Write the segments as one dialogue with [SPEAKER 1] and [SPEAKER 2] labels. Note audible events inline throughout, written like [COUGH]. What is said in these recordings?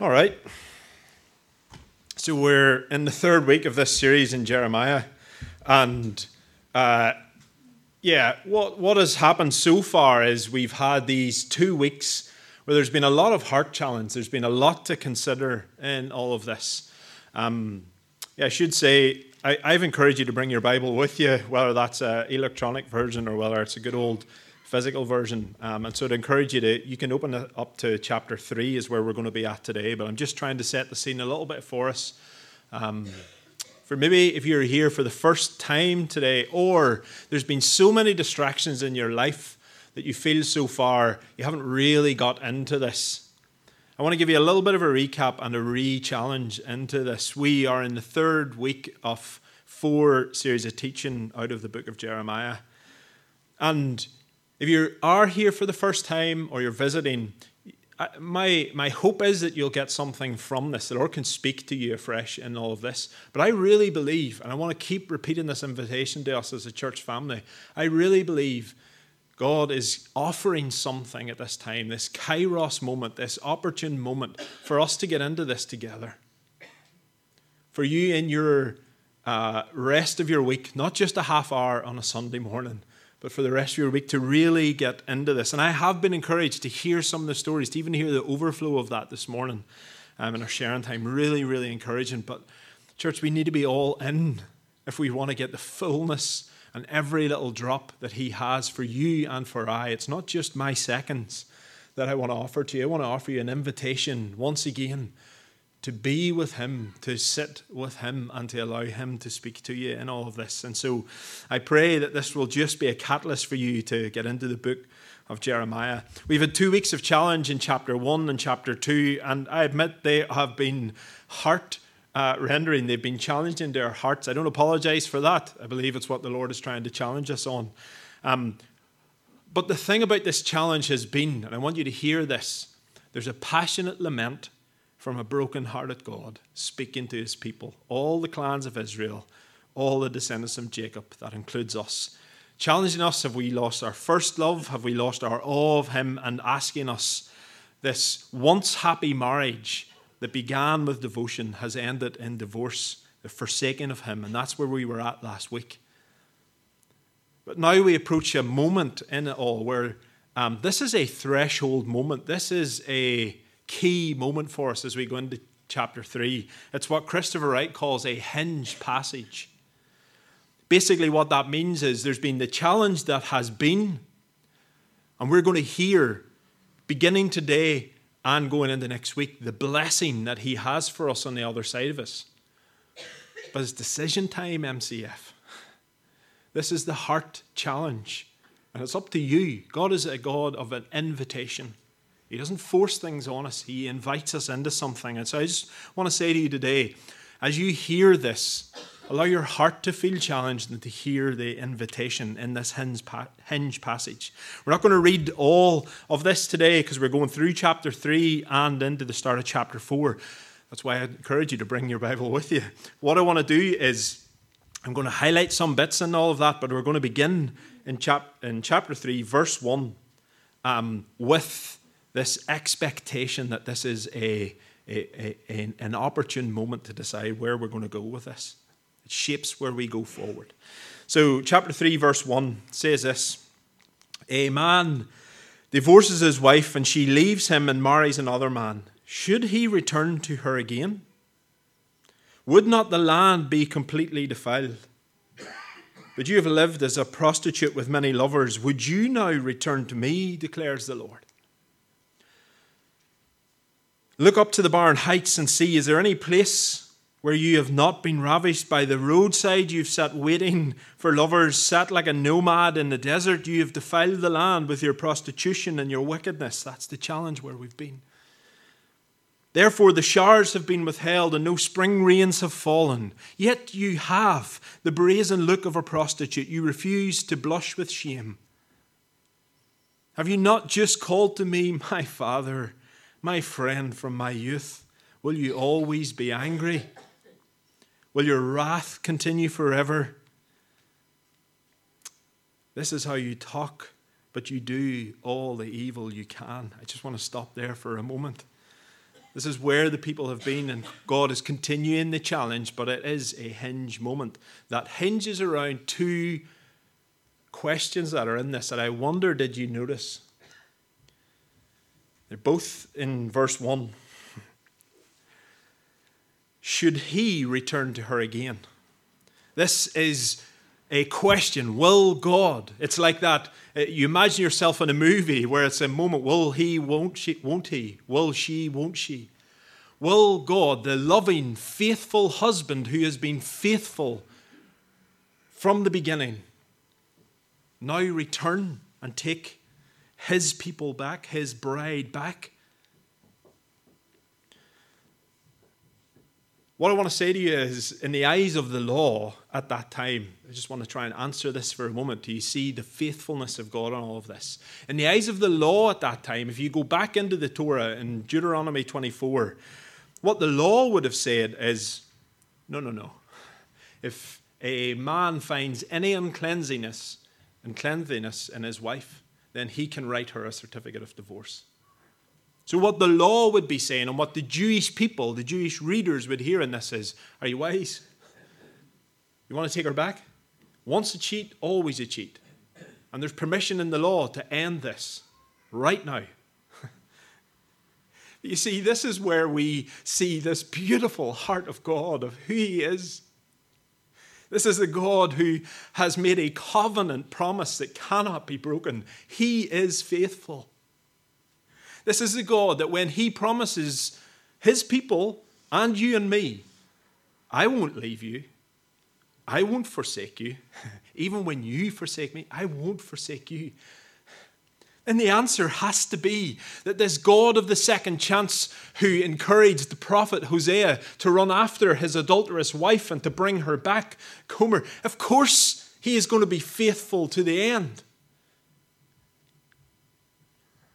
[SPEAKER 1] All right. So we're in the third week of this series in Jeremiah, and uh, yeah, what what has happened so far is we've had these two weeks where there's been a lot of heart challenge. There's been a lot to consider in all of this. Um, yeah, I should say I, I've encouraged you to bring your Bible with you, whether that's an electronic version or whether it's a good old physical version. Um, and so I'd encourage you to, you can open it up to chapter 3 is where we're going to be at today. But I'm just trying to set the scene a little bit for us. Um, for maybe if you're here for the first time today, or there's been so many distractions in your life that you feel so far you haven't really got into this. I want to give you a little bit of a recap and a re challenge into this. We are in the third week of four series of teaching out of the book of Jeremiah. And if you are here for the first time or you're visiting, my, my hope is that you'll get something from this. The Lord can speak to you afresh in all of this. But I really believe, and I want to keep repeating this invitation to us as a church family, I really believe God is offering something at this time, this kairos moment, this opportune moment for us to get into this together. For you in your uh, rest of your week, not just a half hour on a Sunday morning, but for the rest of your week to really get into this. And I have been encouraged to hear some of the stories, to even hear the overflow of that this morning um, in our sharing time. Really, really encouraging. But, church, we need to be all in if we want to get the fullness and every little drop that He has for you and for I. It's not just my seconds that I want to offer to you, I want to offer you an invitation once again to be with Him, to sit with Him, and to allow Him to speak to you in all of this. And so I pray that this will just be a catalyst for you to get into the book of Jeremiah. We've had two weeks of challenge in chapter one and chapter two, and I admit they have been heart. Uh, rendering, they've been challenged into our hearts. I don't apologize for that. I believe it's what the Lord is trying to challenge us on. Um, but the thing about this challenge has been, and I want you to hear this there's a passionate lament from a broken-hearted God speaking to his people, all the clans of Israel, all the descendants of Jacob, that includes us. Challenging us, have we lost our first love? Have we lost our awe of him? And asking us, this once happy marriage that began with devotion has ended in divorce, the forsaking of him. And that's where we were at last week. But now we approach a moment in it all where um, this is a threshold moment. This is a key moment for us as we go into chapter 3. It's what Christopher Wright calls a hinge passage. Basically, what that means is there's been the challenge that has been, and we're going to hear, beginning today and going into next week, the blessing that He has for us on the other side of us. But it's decision time, MCF. This is the heart challenge. And it's up to you. God is a God of an invitation. He doesn't force things on us, He invites us into something. And so I just want to say to you today, as you hear this, allow your heart to feel challenged and to hear the invitation in this hinge passage. We're not going to read all of this today because we're going through chapter 3 and into the start of chapter 4. That's why I encourage you to bring your Bible with you. What I want to do is I'm going to highlight some bits and all of that, but we're going to begin in, chap- in chapter 3, verse 1, um, with this expectation that this is a, a, a, an opportune moment to decide where we're going to go with this. It shapes where we go forward. So, chapter 3, verse 1 says this A man divorces his wife and she leaves him and marries another man. Should he return to her again? Would not the land be completely defiled? But you have lived as a prostitute with many lovers. Would you now return to me, declares the Lord? Look up to the barren heights and see is there any place where you have not been ravished by the roadside? You've sat waiting for lovers, sat like a nomad in the desert. You have defiled the land with your prostitution and your wickedness. That's the challenge where we've been. Therefore, the showers have been withheld and no spring rains have fallen. Yet you have the brazen look of a prostitute. You refuse to blush with shame. Have you not just called to me, my father? My friend from my youth, will you always be angry? Will your wrath continue forever? This is how you talk, but you do all the evil you can. I just want to stop there for a moment. This is where the people have been, and God is continuing the challenge, but it is a hinge moment that hinges around two questions that are in this that I wonder did you notice? They're both in verse 1. Should he return to her again? This is a question. Will God? It's like that. Uh, you imagine yourself in a movie where it's a moment. Will he? Won't she? Won't he? Will she? Won't she? Will God, the loving, faithful husband who has been faithful from the beginning, now return and take his people back, his bride back? What I want to say to you is, in the eyes of the law at that time, I just want to try and answer this for a moment. Do you see the faithfulness of God in all of this? In the eyes of the law at that time, if you go back into the Torah in Deuteronomy 24, what the law would have said is no, no, no. If a man finds any uncleanliness and cleanliness in his wife, then he can write her a certificate of divorce. So, what the law would be saying, and what the Jewish people, the Jewish readers would hear in this is Are you wise? You want to take her back? Once a cheat, always a cheat. And there's permission in the law to end this right now. [LAUGHS] you see, this is where we see this beautiful heart of God, of who He is. This is a God who has made a covenant promise that cannot be broken. He is faithful. This is the God that when He promises His people and you and me, I won't leave you, I won't forsake you. [LAUGHS] Even when you forsake me, I won't forsake you. And the answer has to be that this God of the second chance, who encouraged the prophet Hosea to run after his adulterous wife and to bring her back, Gomer, of course he is going to be faithful to the end.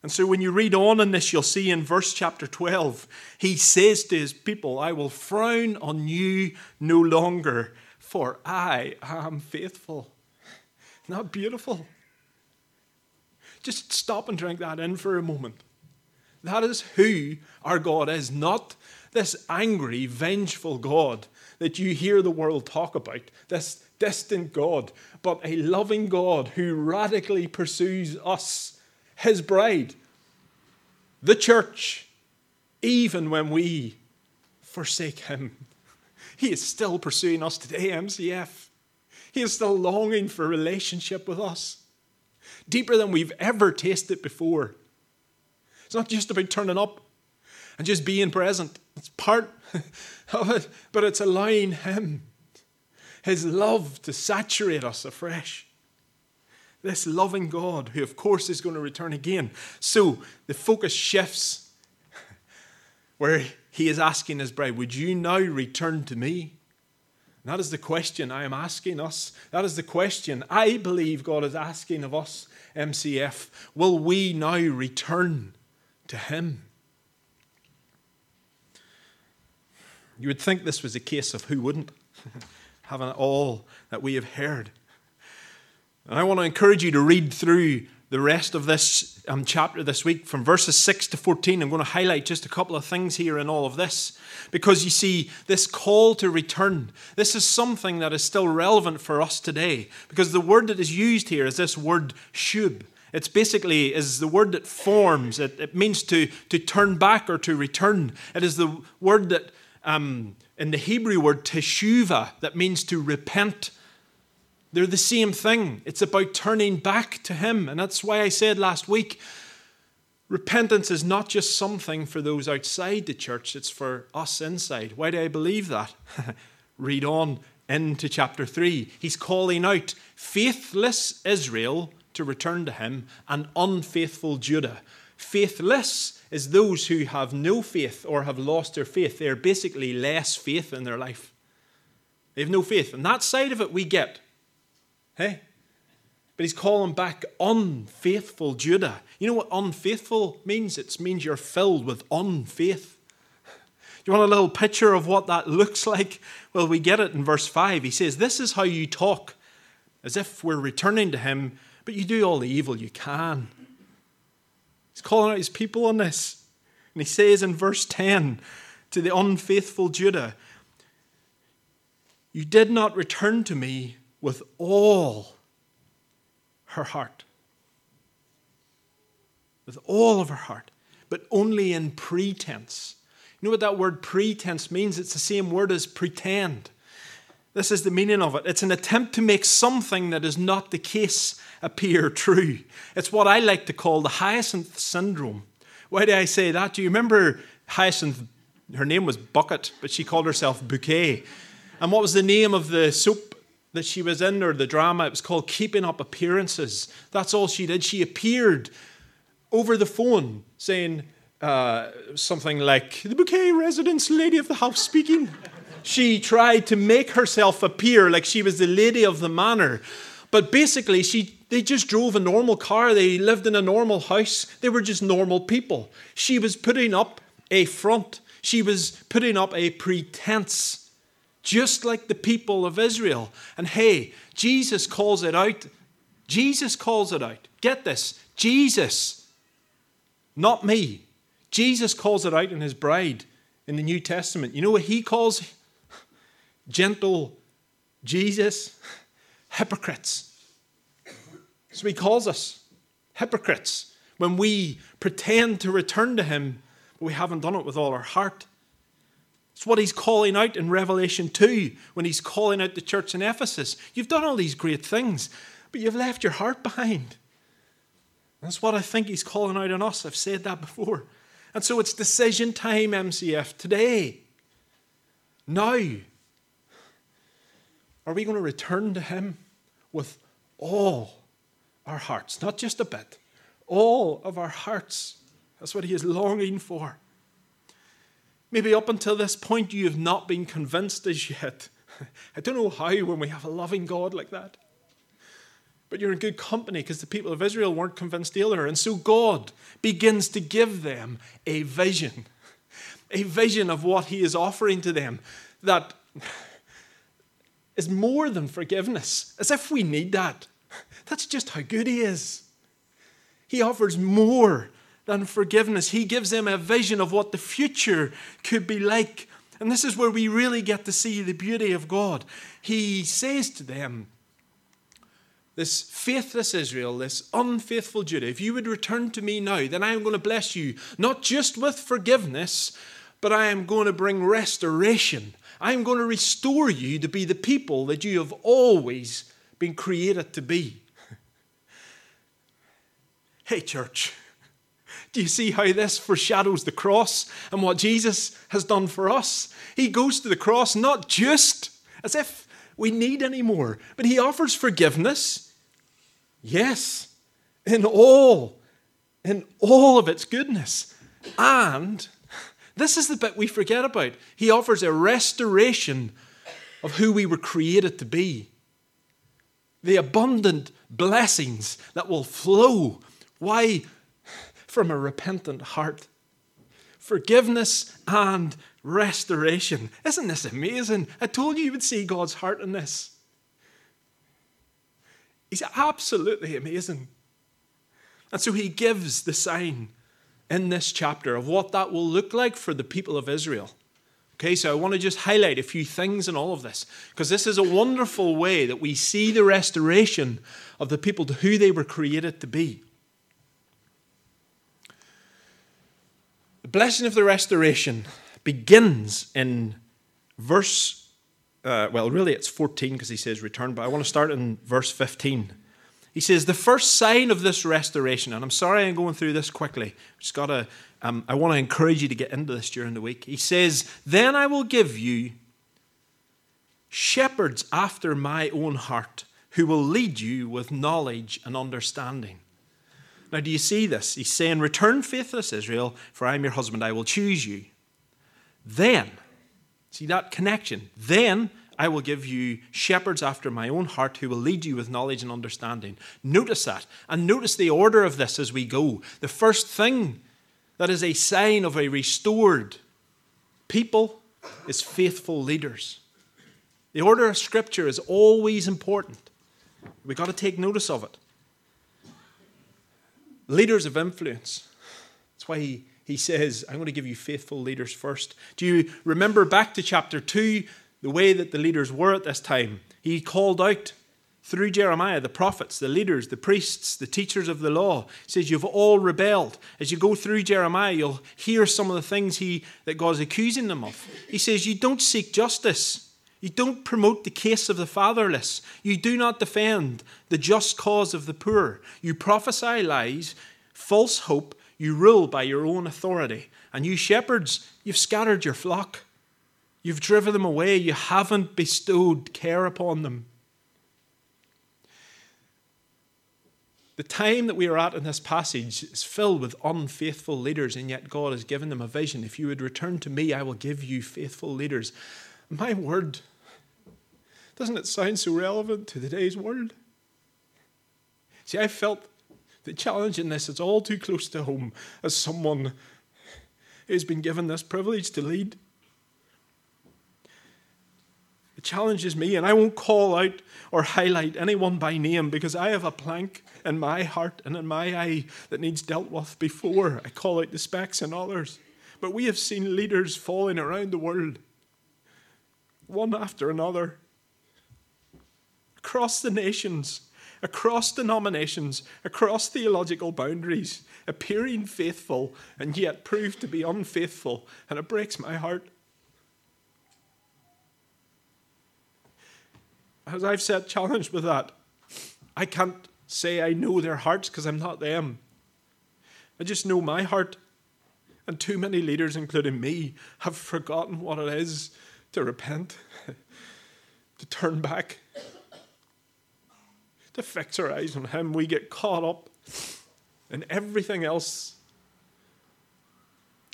[SPEAKER 1] And so when you read on in this, you'll see in verse chapter 12, he says to his people, I will frown on you no longer, for I am faithful. Not beautiful. Just stop and drink that in for a moment. That is who our God is, not this angry, vengeful God that you hear the world talk about, this distant God, but a loving God who radically pursues us his bride, the church, even when we forsake him. He is still pursuing us today, MCF. He is still longing for relationship with us, deeper than we've ever tasted before. It's not just about turning up and just being present, it's part [LAUGHS] of it, but it's allowing Him, His love, to saturate us afresh. This loving God, who of course is going to return again. So the focus shifts [LAUGHS] where he is asking his bride, Would you now return to me? And that is the question I am asking us. That is the question I believe God is asking of us, MCF. Will we now return to Him? You would think this was a case of who wouldn't, [LAUGHS] having all that we have heard. And I want to encourage you to read through the rest of this um, chapter this week from verses 6 to 14. I'm going to highlight just a couple of things here in all of this because you see, this call to return, this is something that is still relevant for us today because the word that is used here is this word shub. It's basically is the word that forms. It, it means to, to turn back or to return. It is the word that um, in the Hebrew word teshuva that means to repent they're the same thing. It's about turning back to Him. And that's why I said last week repentance is not just something for those outside the church, it's for us inside. Why do I believe that? [LAUGHS] Read on into chapter 3. He's calling out faithless Israel to return to Him and unfaithful Judah. Faithless is those who have no faith or have lost their faith. They're basically less faith in their life. They have no faith. And that side of it we get. Hey? But he's calling back unfaithful Judah. You know what unfaithful means? It means you're filled with unfaith. Do you want a little picture of what that looks like? Well, we get it in verse 5. He says, This is how you talk, as if we're returning to him, but you do all the evil you can. He's calling out his people on this. And he says in verse 10 to the unfaithful Judah, You did not return to me with all her heart. With all of her heart, but only in pretense. You know what that word pretense means? It's the same word as pretend. This is the meaning of it. It's an attempt to make something that is not the case appear true. It's what I like to call the hyacinth syndrome. Why do I say that? Do you remember Hyacinth? Her name was Bucket, but she called herself Bouquet. And what was the name of the soap that she was in, or the drama? It was called Keeping Up Appearances. That's all she did. She appeared over the phone saying uh, something like, The Bouquet residence lady of the house speaking she tried to make herself appear like she was the lady of the manor. But basically, she, they just drove a normal car. They lived in a normal house. They were just normal people. She was putting up a front, she was putting up a pretense, just like the people of Israel. And hey, Jesus calls it out. Jesus calls it out. Get this Jesus, not me. Jesus calls it out in his bride in the New Testament. You know what he calls gentle Jesus, hypocrites. So he calls us hypocrites when we pretend to return to him, but we haven't done it with all our heart. It's what he's calling out in Revelation 2 when he's calling out the church in Ephesus. You've done all these great things, but you've left your heart behind. That's what I think he's calling out on us. I've said that before. And so it's decision time, MCF, today. Now. Are we going to return to Him with all our hearts? Not just a bit, all of our hearts. That's what He is longing for. Maybe up until this point you have not been convinced as yet. [LAUGHS] I don't know how when we have a loving God like that. But you're in good company because the people of Israel weren't convinced either. And so God begins to give them a vision, a vision of what He is offering to them that [LAUGHS] is more than forgiveness, as if we need that. That's just how good He is. He offers more than forgiveness. He gives them a vision of what the future could be like. And this is where we really get to see the beauty of God. He says to them, this faithless Israel, this unfaithful Judah, if you would return to me now, then I am going to bless you, not just with forgiveness, but I am going to bring restoration I'm going to restore you to be the people that you have always been created to be. [LAUGHS] hey, church, do you see how this foreshadows the cross and what Jesus has done for us? He goes to the cross not just as if we need any more, but he offers forgiveness. Yes, in all, in all of its goodness. And this is the bit we forget about. He offers a restoration of who we were created to be. The abundant blessings that will flow. Why? From a repentant heart. Forgiveness and restoration. Isn't this amazing? I told you you would see God's heart in this. He's absolutely amazing. And so he gives the sign in this chapter of what that will look like for the people of Israel. Okay, so I want to just highlight a few things in all of this because this is a wonderful way that we see the restoration of the people to who they were created to be. The blessing of the restoration begins in verse, uh, well, really it's 14 because he says return, but I want to start in verse 15. He says, the first sign of this restoration, and I'm sorry I'm going through this quickly. Just gotta, um, I want to encourage you to get into this during the week. He says, Then I will give you shepherds after my own heart who will lead you with knowledge and understanding. Now, do you see this? He's saying, Return, faithless Israel, for I am your husband, I will choose you. Then, see that connection? Then I will give you shepherds after my own heart who will lead you with knowledge and understanding. Notice that. And notice the order of this as we go. The first thing that is a sign of a restored people is faithful leaders. The order of Scripture is always important. We've got to take notice of it. Leaders of influence. That's why he, he says, I'm going to give you faithful leaders first. Do you remember back to chapter 2, the way that the leaders were at this time? He called out through Jeremiah, the prophets, the leaders, the priests, the teachers of the law. He says, You've all rebelled. As you go through Jeremiah, you'll hear some of the things he, that God's accusing them of. He says, You don't seek justice. You don't promote the case of the fatherless. You do not defend the just cause of the poor. You prophesy lies, false hope. You rule by your own authority. And you shepherds, you've scattered your flock. You've driven them away. You haven't bestowed care upon them. The time that we are at in this passage is filled with unfaithful leaders, and yet God has given them a vision. If you would return to me, I will give you faithful leaders. My word, doesn't it sound so relevant to today's world? See, I felt the challenge in this is all too close to home as someone who's been given this privilege to lead. It challenges me, and I won't call out or highlight anyone by name because I have a plank in my heart and in my eye that needs dealt with before I call out the specks in others. But we have seen leaders falling around the world, one after another, across the nations, across denominations, across theological boundaries, appearing faithful and yet proved to be unfaithful, and it breaks my heart. As I've said, challenged with that, I can't say I know their hearts because I'm not them. I just know my heart. And too many leaders, including me, have forgotten what it is to repent, [LAUGHS] to turn back, to fix our eyes on Him. We get caught up in everything else,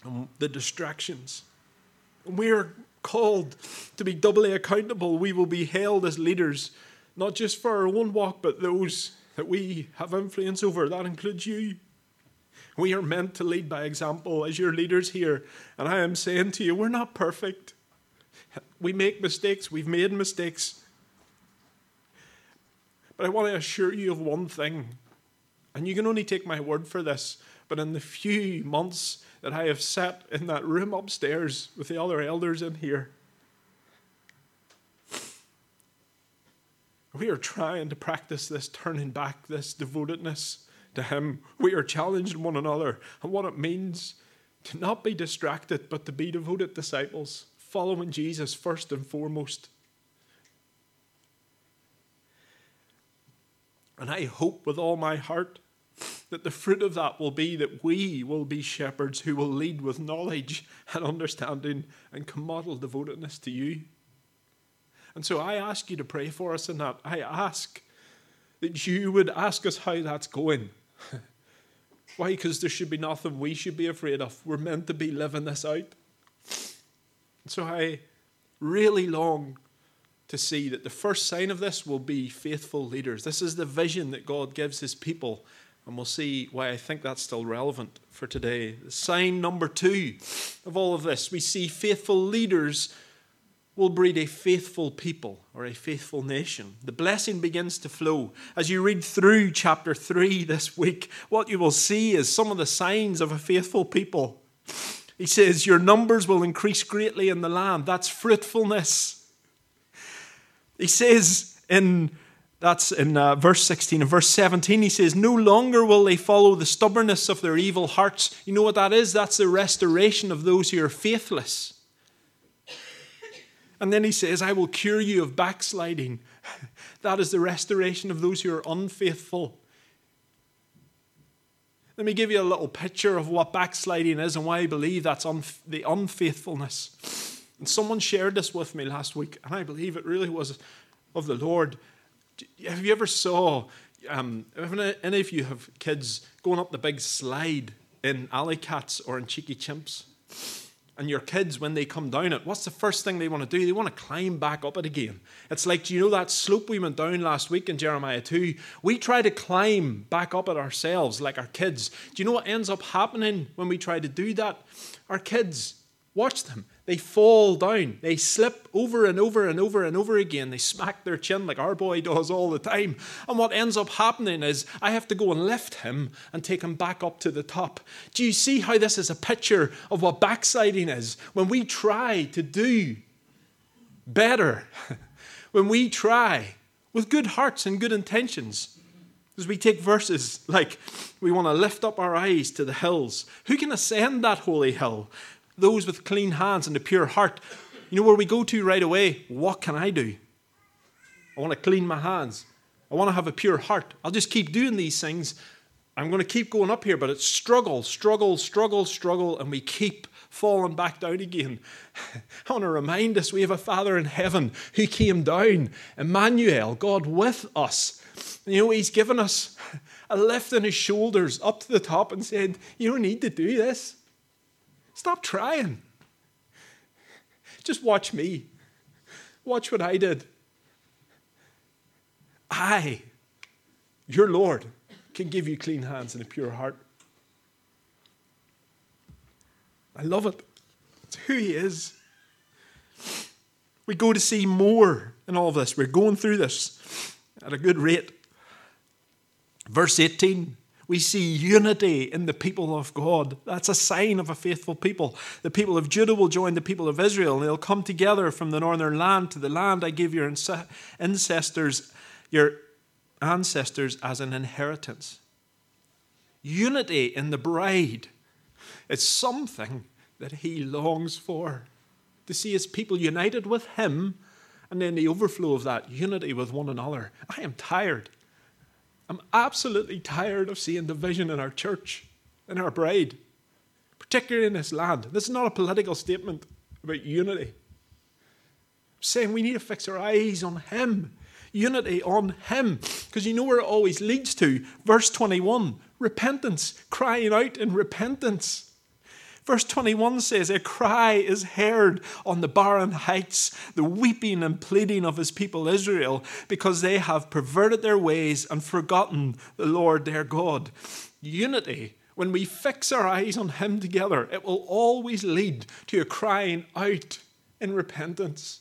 [SPEAKER 1] and the distractions. We are called to be doubly accountable. We will be held as leaders, not just for our own walk, but those that we have influence over. That includes you. We are meant to lead by example as your leaders here. And I am saying to you, we're not perfect. We make mistakes, we've made mistakes. But I want to assure you of one thing, and you can only take my word for this, but in the few months that I have sat in that room upstairs with the other elders in here, We are trying to practice this turning back, this devotedness to Him. We are challenging one another and what it means to not be distracted, but to be devoted disciples, following Jesus first and foremost. And I hope with all my heart that the fruit of that will be that we will be shepherds who will lead with knowledge and understanding and model devotedness to you. And so I ask you to pray for us in that. I ask that you would ask us how that's going. [LAUGHS] Why? Because there should be nothing we should be afraid of. We're meant to be living this out. So I really long to see that the first sign of this will be faithful leaders. This is the vision that God gives his people. And we'll see why I think that's still relevant for today. Sign number two of all of this we see faithful leaders will breed a faithful people or a faithful nation. The blessing begins to flow. As you read through chapter 3 this week, what you will see is some of the signs of a faithful people. He says, Your numbers will increase greatly in the land. That's fruitfulness. He says in that's in uh, verse 16 and verse 17 he says no longer will they follow the stubbornness of their evil hearts you know what that is that's the restoration of those who are faithless and then he says, I will cure you of backsliding. [LAUGHS] that is the restoration of those who are unfaithful. Let me give you a little picture of what backsliding is and why I believe that's un- the unfaithfulness. And someone shared this with me last week, and I believe it really was of the Lord. Have you ever saw, um, any of you have kids going up the big slide in Alley Cats or in Cheeky Chimps? and your kids, when they come down it, what's the first thing they want to do? They want to climb back up it again. It's like, do you know that slope we went down last week in Jeremiah 2? We try to climb back up it ourselves, like our kids. Do you know what ends up happening when we try to do that? Our kids Watch them. They fall down. They slip over and over and over and over again. They smack their chin like our boy does all the time. And what ends up happening is I have to go and lift him and take him back up to the top. Do you see how this is a picture of what backsliding is? When we try to do better, [LAUGHS] when we try with good hearts and good intentions, as we take verses like we want to lift up our eyes to the hills. Who can ascend that holy hill? Those with clean hands and a pure heart. You know where we go to right away? What can I do? I want to clean my hands. I want to have a pure heart. I'll just keep doing these things. I'm going to keep going up here, but it's struggle, struggle, struggle, struggle, and we keep falling back down again. [LAUGHS] I want to remind us we have a Father in heaven who came down, Emmanuel, God with us. You know, He's given us [LAUGHS] a lift in His shoulders up to the top and said, You don't need to do this. Stop trying. Just watch me. Watch what I did. I, your Lord, can give you clean hands and a pure heart. I love it. It's who He is. We go to see more in all of this. We're going through this at a good rate. Verse 18 we see unity in the people of God. That's a sign of a faithful people. The people of Judah will join the people of Israel, and they'll come together from the northern land to the land I give your ancestors, your ancestors as an inheritance. Unity in the bride is something that he longs for. To see his people united with him, and then the overflow of that unity with one another. I am tired I'm absolutely tired of seeing division in our church, in our bride, particularly in this land. This is not a political statement about unity. I'm saying we need to fix our eyes on Him, unity on Him, because you know where it always leads to. Verse 21 repentance, crying out in repentance. Verse 21 says, A cry is heard on the barren heights, the weeping and pleading of his people Israel, because they have perverted their ways and forgotten the Lord their God. Unity, when we fix our eyes on him together, it will always lead to a crying out in repentance,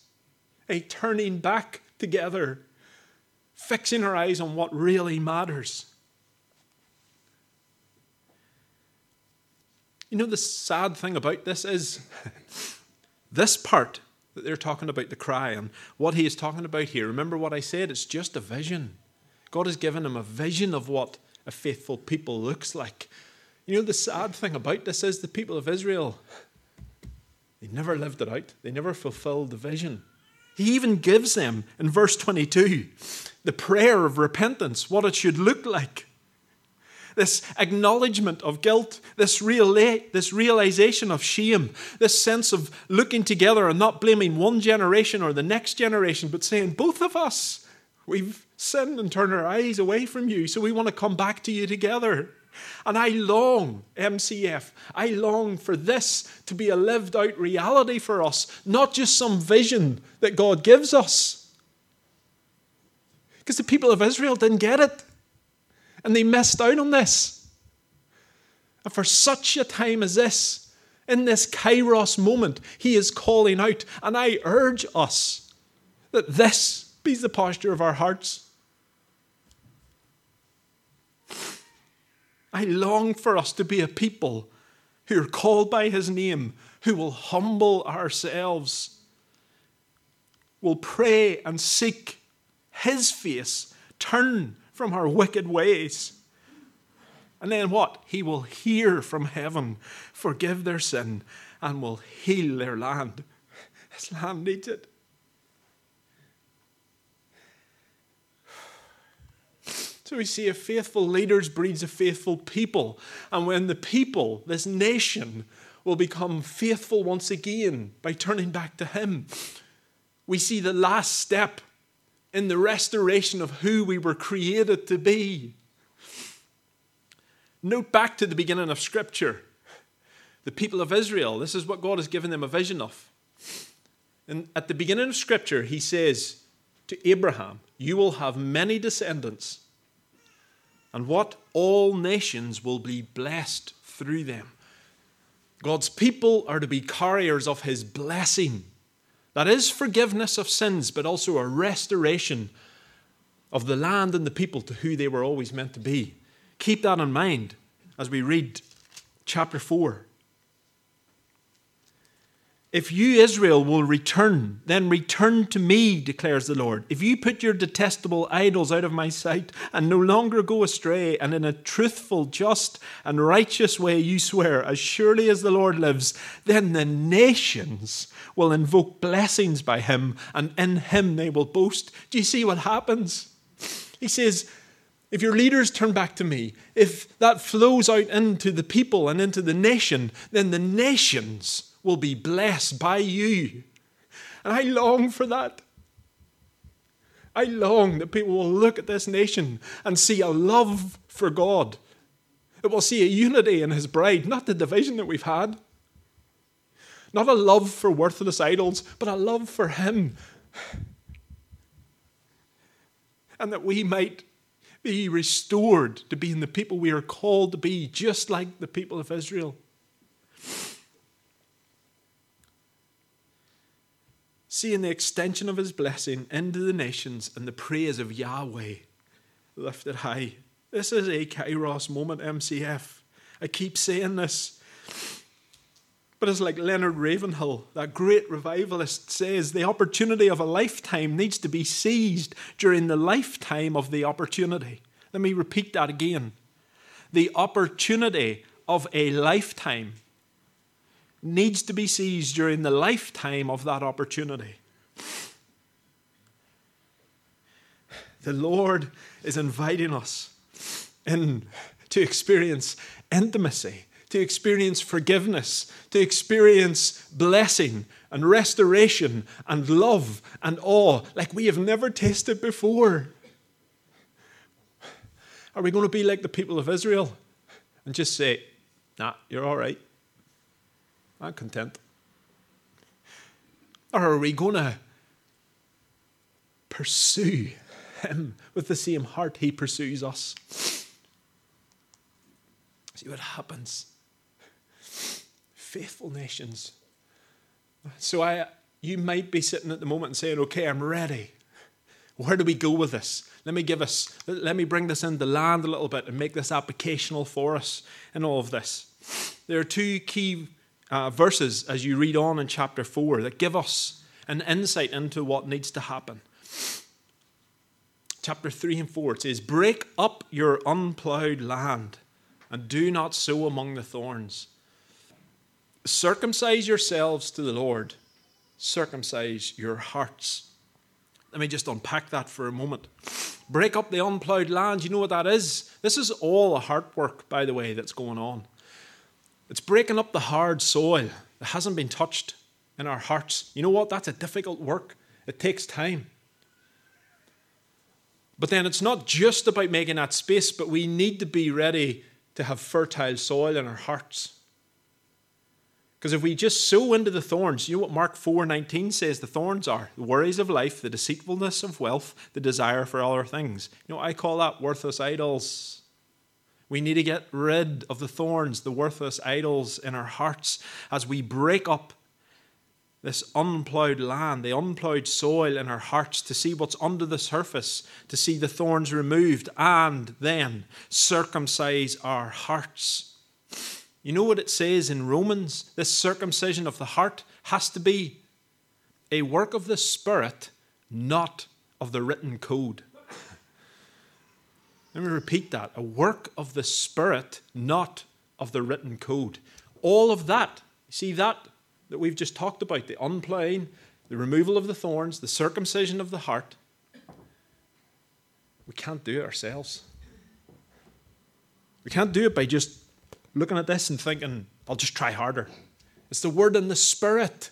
[SPEAKER 1] a turning back together, fixing our eyes on what really matters. You know, the sad thing about this is [LAUGHS] this part that they're talking about the cry and what he is talking about here. Remember what I said? It's just a vision. God has given him a vision of what a faithful people looks like. You know, the sad thing about this is the people of Israel, they never lived it out, they never fulfilled the vision. He even gives them in verse 22 the prayer of repentance, what it should look like this acknowledgement of guilt, this, reala- this realization of shame, this sense of looking together and not blaming one generation or the next generation, but saying, both of us, we've sinned and turned our eyes away from you, so we want to come back to you together. And I long, MCF, I long for this to be a lived out reality for us, not just some vision that God gives us. Because the people of Israel didn't get it. And they missed out on this. And for such a time as this, in this kairos moment, he is calling out. And I urge us that this be the posture of our hearts. I long for us to be a people who are called by his name, who will humble ourselves, will pray and seek his face, turn from our wicked ways. And then what? He will hear from heaven, forgive their sin, and will heal their land. This land needs it. So we see a faithful leader breeds a faithful people. And when the people, this nation, will become faithful once again by turning back to Him, we see the last step in the restoration of who we were created to be. Note back to the beginning of Scripture. The people of Israel, this is what God has given them a vision of. And at the beginning of Scripture, He says to Abraham, You will have many descendants, and what? All nations will be blessed through them. God's people are to be carriers of his blessing. That is forgiveness of sins, but also a restoration of the land and the people to who they were always meant to be. Keep that in mind as we read chapter 4. If you, Israel, will return, then return to me, declares the Lord. If you put your detestable idols out of my sight and no longer go astray, and in a truthful, just, and righteous way you swear, as surely as the Lord lives, then the nations will invoke blessings by him, and in him they will boast. Do you see what happens? He says, if your leaders turn back to me, if that flows out into the people and into the nation, then the nations will be blessed by you. And I long for that. I long that people will look at this nation and see a love for God. It will see a unity in His bride, not the division that we've had. Not a love for worthless idols, but a love for Him. And that we might be restored to being the people we are called to be, just like the people of Israel. Seeing the extension of his blessing into the nations and the praise of Yahweh lifted high. This is a Kairos moment, MCF. I keep saying this. But it's like Leonard Ravenhill, that great revivalist, says the opportunity of a lifetime needs to be seized during the lifetime of the opportunity. Let me repeat that again. The opportunity of a lifetime needs to be seized during the lifetime of that opportunity. The Lord is inviting us in to experience intimacy, to experience forgiveness, to experience blessing and restoration and love and awe like we have never tasted before. Are we going to be like the people of Israel and just say, nah, you're all right? I'm content. Or are we going to pursue Him with the same heart He pursues us? See what happens. Faithful nations. So I, you might be sitting at the moment and saying, "Okay, I'm ready. Where do we go with this? Let me give us, let me bring this into the land a little bit and make this applicational for us in all of this." There are two key uh, verses as you read on in chapter 4 that give us an insight into what needs to happen. Chapter 3 and 4 it says, Break up your unplowed land and do not sow among the thorns. Circumcise yourselves to the Lord, circumcise your hearts. Let me just unpack that for a moment. Break up the unplowed land. You know what that is? This is all a heart work, by the way, that's going on. It's breaking up the hard soil that hasn't been touched in our hearts. You know what? That's a difficult work, it takes time. But then it's not just about making that space, but we need to be ready to have fertile soil in our hearts. Because if we just sow into the thorns, you know what Mark 4:19 says the thorns are? The worries of life, the deceitfulness of wealth, the desire for other things. You know, I call that worthless idols. We need to get rid of the thorns, the worthless idols in our hearts as we break up this unplowed land, the unplowed soil in our hearts, to see what's under the surface, to see the thorns removed, and then circumcise our hearts. You know what it says in Romans? This circumcision of the heart has to be a work of the Spirit, not of the written code. Let me repeat that a work of the Spirit, not of the written code. All of that, see that that we've just talked about the unplaying, the removal of the thorns, the circumcision of the heart. We can't do it ourselves. We can't do it by just looking at this and thinking, I'll just try harder. It's the word and the spirit.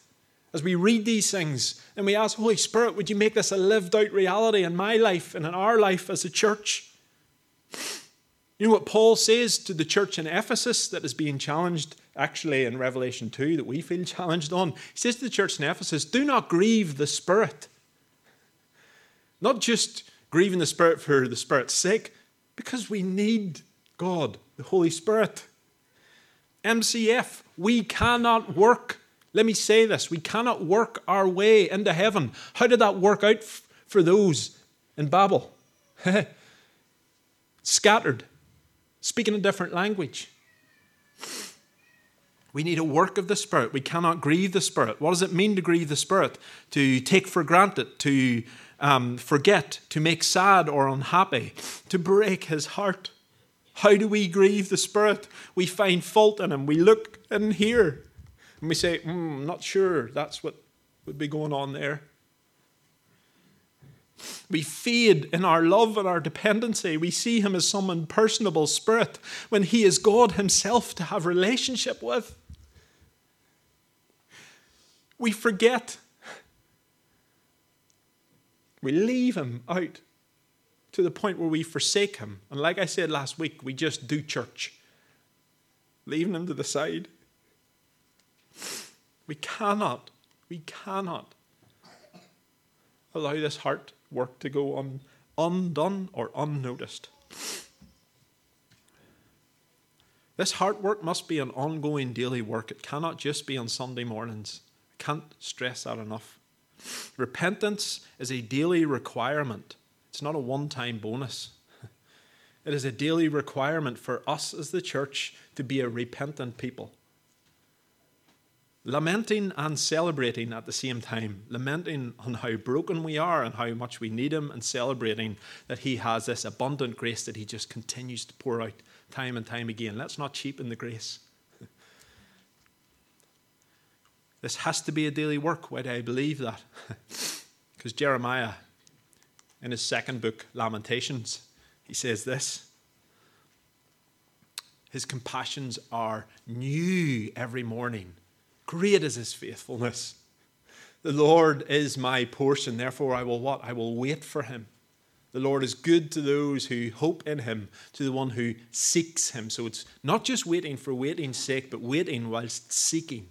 [SPEAKER 1] As we read these things and we ask, Holy Spirit, would you make this a lived out reality in my life and in our life as a church? You know what Paul says to the church in Ephesus that is being challenged, actually, in Revelation 2, that we feel [LAUGHS] challenged on? He says to the church in Ephesus, Do not grieve the Spirit. Not just grieving the Spirit for the Spirit's sake, because we need God, the Holy Spirit. MCF, We cannot work. Let me say this we cannot work our way into heaven. How did that work out f- for those in Babel? [LAUGHS] Scattered, speaking a different language. We need a work of the Spirit. We cannot grieve the Spirit. What does it mean to grieve the Spirit? To take for granted, to um, forget, to make sad or unhappy, to break his heart. How do we grieve the Spirit? We find fault in him. We look and hear. And we say, mm, not sure that's what would be going on there. We fade in our love and our dependency. We see him as some impersonable spirit when he is God himself to have relationship with. We forget. We leave him out to the point where we forsake him. And like I said last week, we just do church, leaving him to the side. We cannot, we cannot allow this heart work to go un, undone or unnoticed. This heart work must be an ongoing daily work. It cannot just be on Sunday mornings. I can't stress that enough. Repentance is a daily requirement, it's not a one time bonus. [LAUGHS] It is a daily requirement for us as the church to be a repentant people. Lamenting and celebrating at the same time. Lamenting on how broken we are and how much we need Him, and celebrating that He has this abundant grace that He just continues to pour out time and time again. Let's not cheapen the grace. [LAUGHS] This has to be a daily work. Why do I believe that? [LAUGHS] Because Jeremiah, in his second book, Lamentations, he says this His compassions are new every morning. Great is his faithfulness. The Lord is my portion, therefore I will what? I will wait for him. The Lord is good to those who hope in him, to the one who seeks him. So it's not just waiting for waiting's sake, but waiting whilst seeking.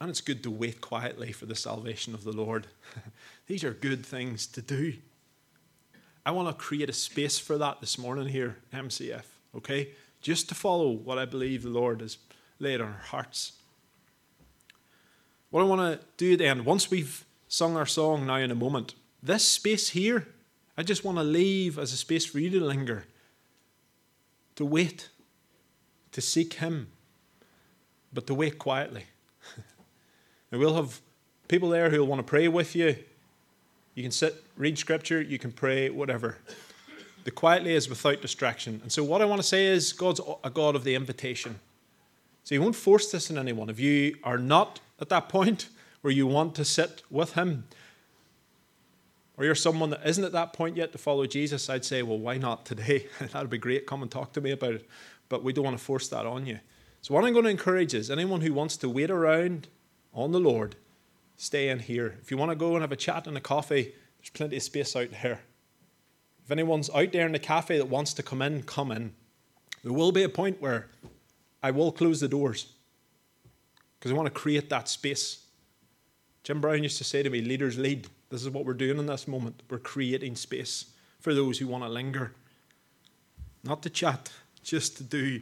[SPEAKER 1] And it's good to wait quietly for the salvation of the Lord. [LAUGHS] These are good things to do. I want to create a space for that this morning here, MCF, okay? Just to follow what I believe the Lord has laid on our hearts. What I want to do then, once we've sung our song now in a moment, this space here, I just want to leave as a space for you to linger, to wait, to seek Him, but to wait quietly. [LAUGHS] and we'll have people there who will want to pray with you. You can sit, read scripture, you can pray, whatever. The quietly is without distraction. And so, what I want to say is, God's a God of the invitation. So, He won't force this on anyone. If you are not at that point where you want to sit with Him, or you're someone that isn't at that point yet to follow Jesus, I'd say, well, why not today? [LAUGHS] That'd be great. Come and talk to me about it. But we don't want to force that on you. So, what I'm going to encourage is anyone who wants to wait around on the Lord, stay in here. If you want to go and have a chat and a coffee, there's plenty of space out here. If anyone's out there in the cafe that wants to come in, come in. There will be a point where I will close the doors because I want to create that space. Jim Brown used to say to me, Leaders lead. This is what we're doing in this moment. We're creating space for those who want to linger. Not to chat, just to do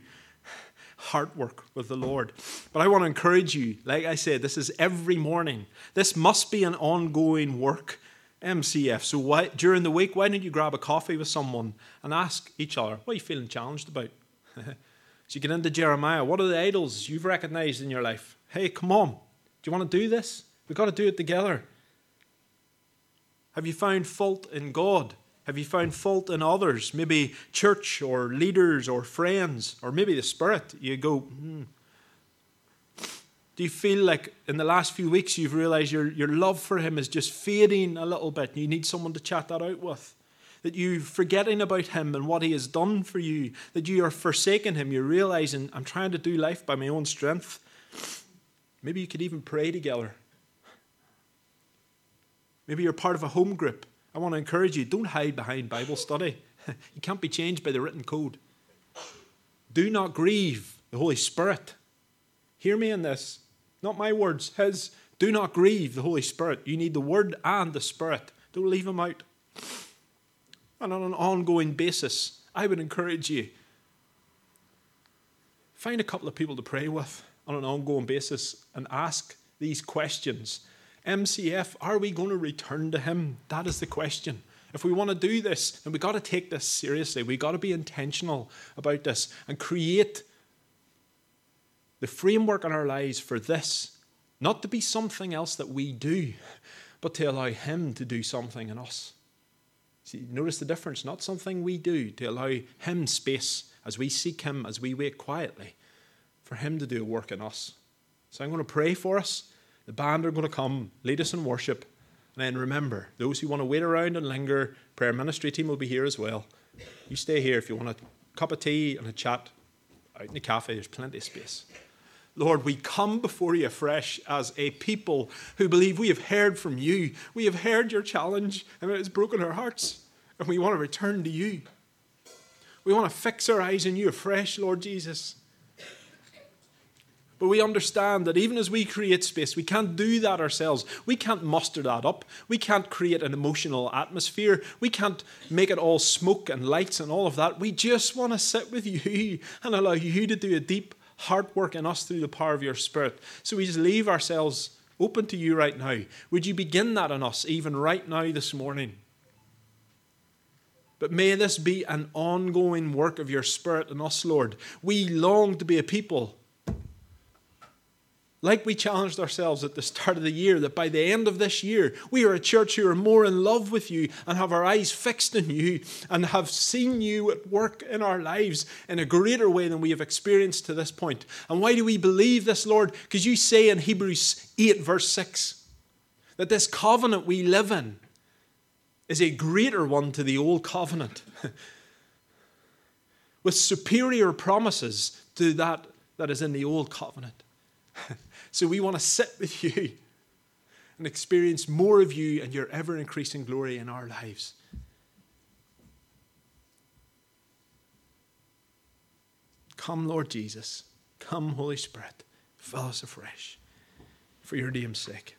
[SPEAKER 1] heart work with the Lord. But I want to encourage you, like I said, this is every morning. This must be an ongoing work. MCF. So why, during the week, why don't you grab a coffee with someone and ask each other, what are you feeling challenged about? [LAUGHS] so you get into Jeremiah, what are the idols you've recognized in your life? Hey, come on. Do you want to do this? We've got to do it together. Have you found fault in God? Have you found fault in others? Maybe church or leaders or friends, or maybe the Spirit. You go, hmm. Do you feel like in the last few weeks you've realized your, your love for Him is just fading a little bit? and You need someone to chat that out with. That you're forgetting about Him and what He has done for you. That you are forsaking Him. You're realizing, I'm trying to do life by my own strength. Maybe you could even pray together. Maybe you're part of a home group. I want to encourage you don't hide behind Bible study. [LAUGHS] you can't be changed by the written code. Do not grieve the Holy Spirit. Hear me in this. Not my words, His. Do not grieve the Holy Spirit. You need the Word and the Spirit. Don't leave Him out. And on an ongoing basis, I would encourage you find a couple of people to pray with on an ongoing basis and ask these questions. MCF, are we going to return to Him? That is the question. If we want to do this, then we've got to take this seriously. We've got to be intentional about this and create the framework in our lives for this, not to be something else that we do, but to allow Him to do something in us. See, notice the difference. Not something we do, to allow Him space as we seek Him, as we wait quietly, for Him to do a work in us. So I'm going to pray for us. The band are going to come, lead us in worship. And then remember, those who want to wait around and linger, prayer ministry team will be here as well. You stay here if you want a cup of tea and a chat out in the cafe, there's plenty of space. Lord, we come before you afresh as a people who believe we have heard from you. We have heard your challenge, and it has broken our hearts, and we want to return to you. We want to fix our eyes on you afresh, Lord Jesus. But we understand that even as we create space, we can't do that ourselves. We can't muster that up. We can't create an emotional atmosphere. We can't make it all smoke and lights and all of that. We just want to sit with you [LAUGHS] and allow you to do a deep heart work in us through the power of your Spirit. So we just leave ourselves open to you right now. Would you begin that in us, even right now this morning? But may this be an ongoing work of your Spirit in us, Lord. We long to be a people like we challenged ourselves at the start of the year, that by the end of this year, we are a church who are more in love with you and have our eyes fixed on you and have seen you at work in our lives in a greater way than we have experienced to this point. And why do we believe this, Lord? Because you say in Hebrews 8, verse 6, that this covenant we live in is a greater one to the old covenant, [LAUGHS] with superior promises to that that is in the old covenant. [LAUGHS] So we want to sit [LAUGHS] with you and experience more of you and your ever increasing glory in our lives. Come, Lord Jesus. Come, Holy Spirit. Fill us afresh for your name's sake.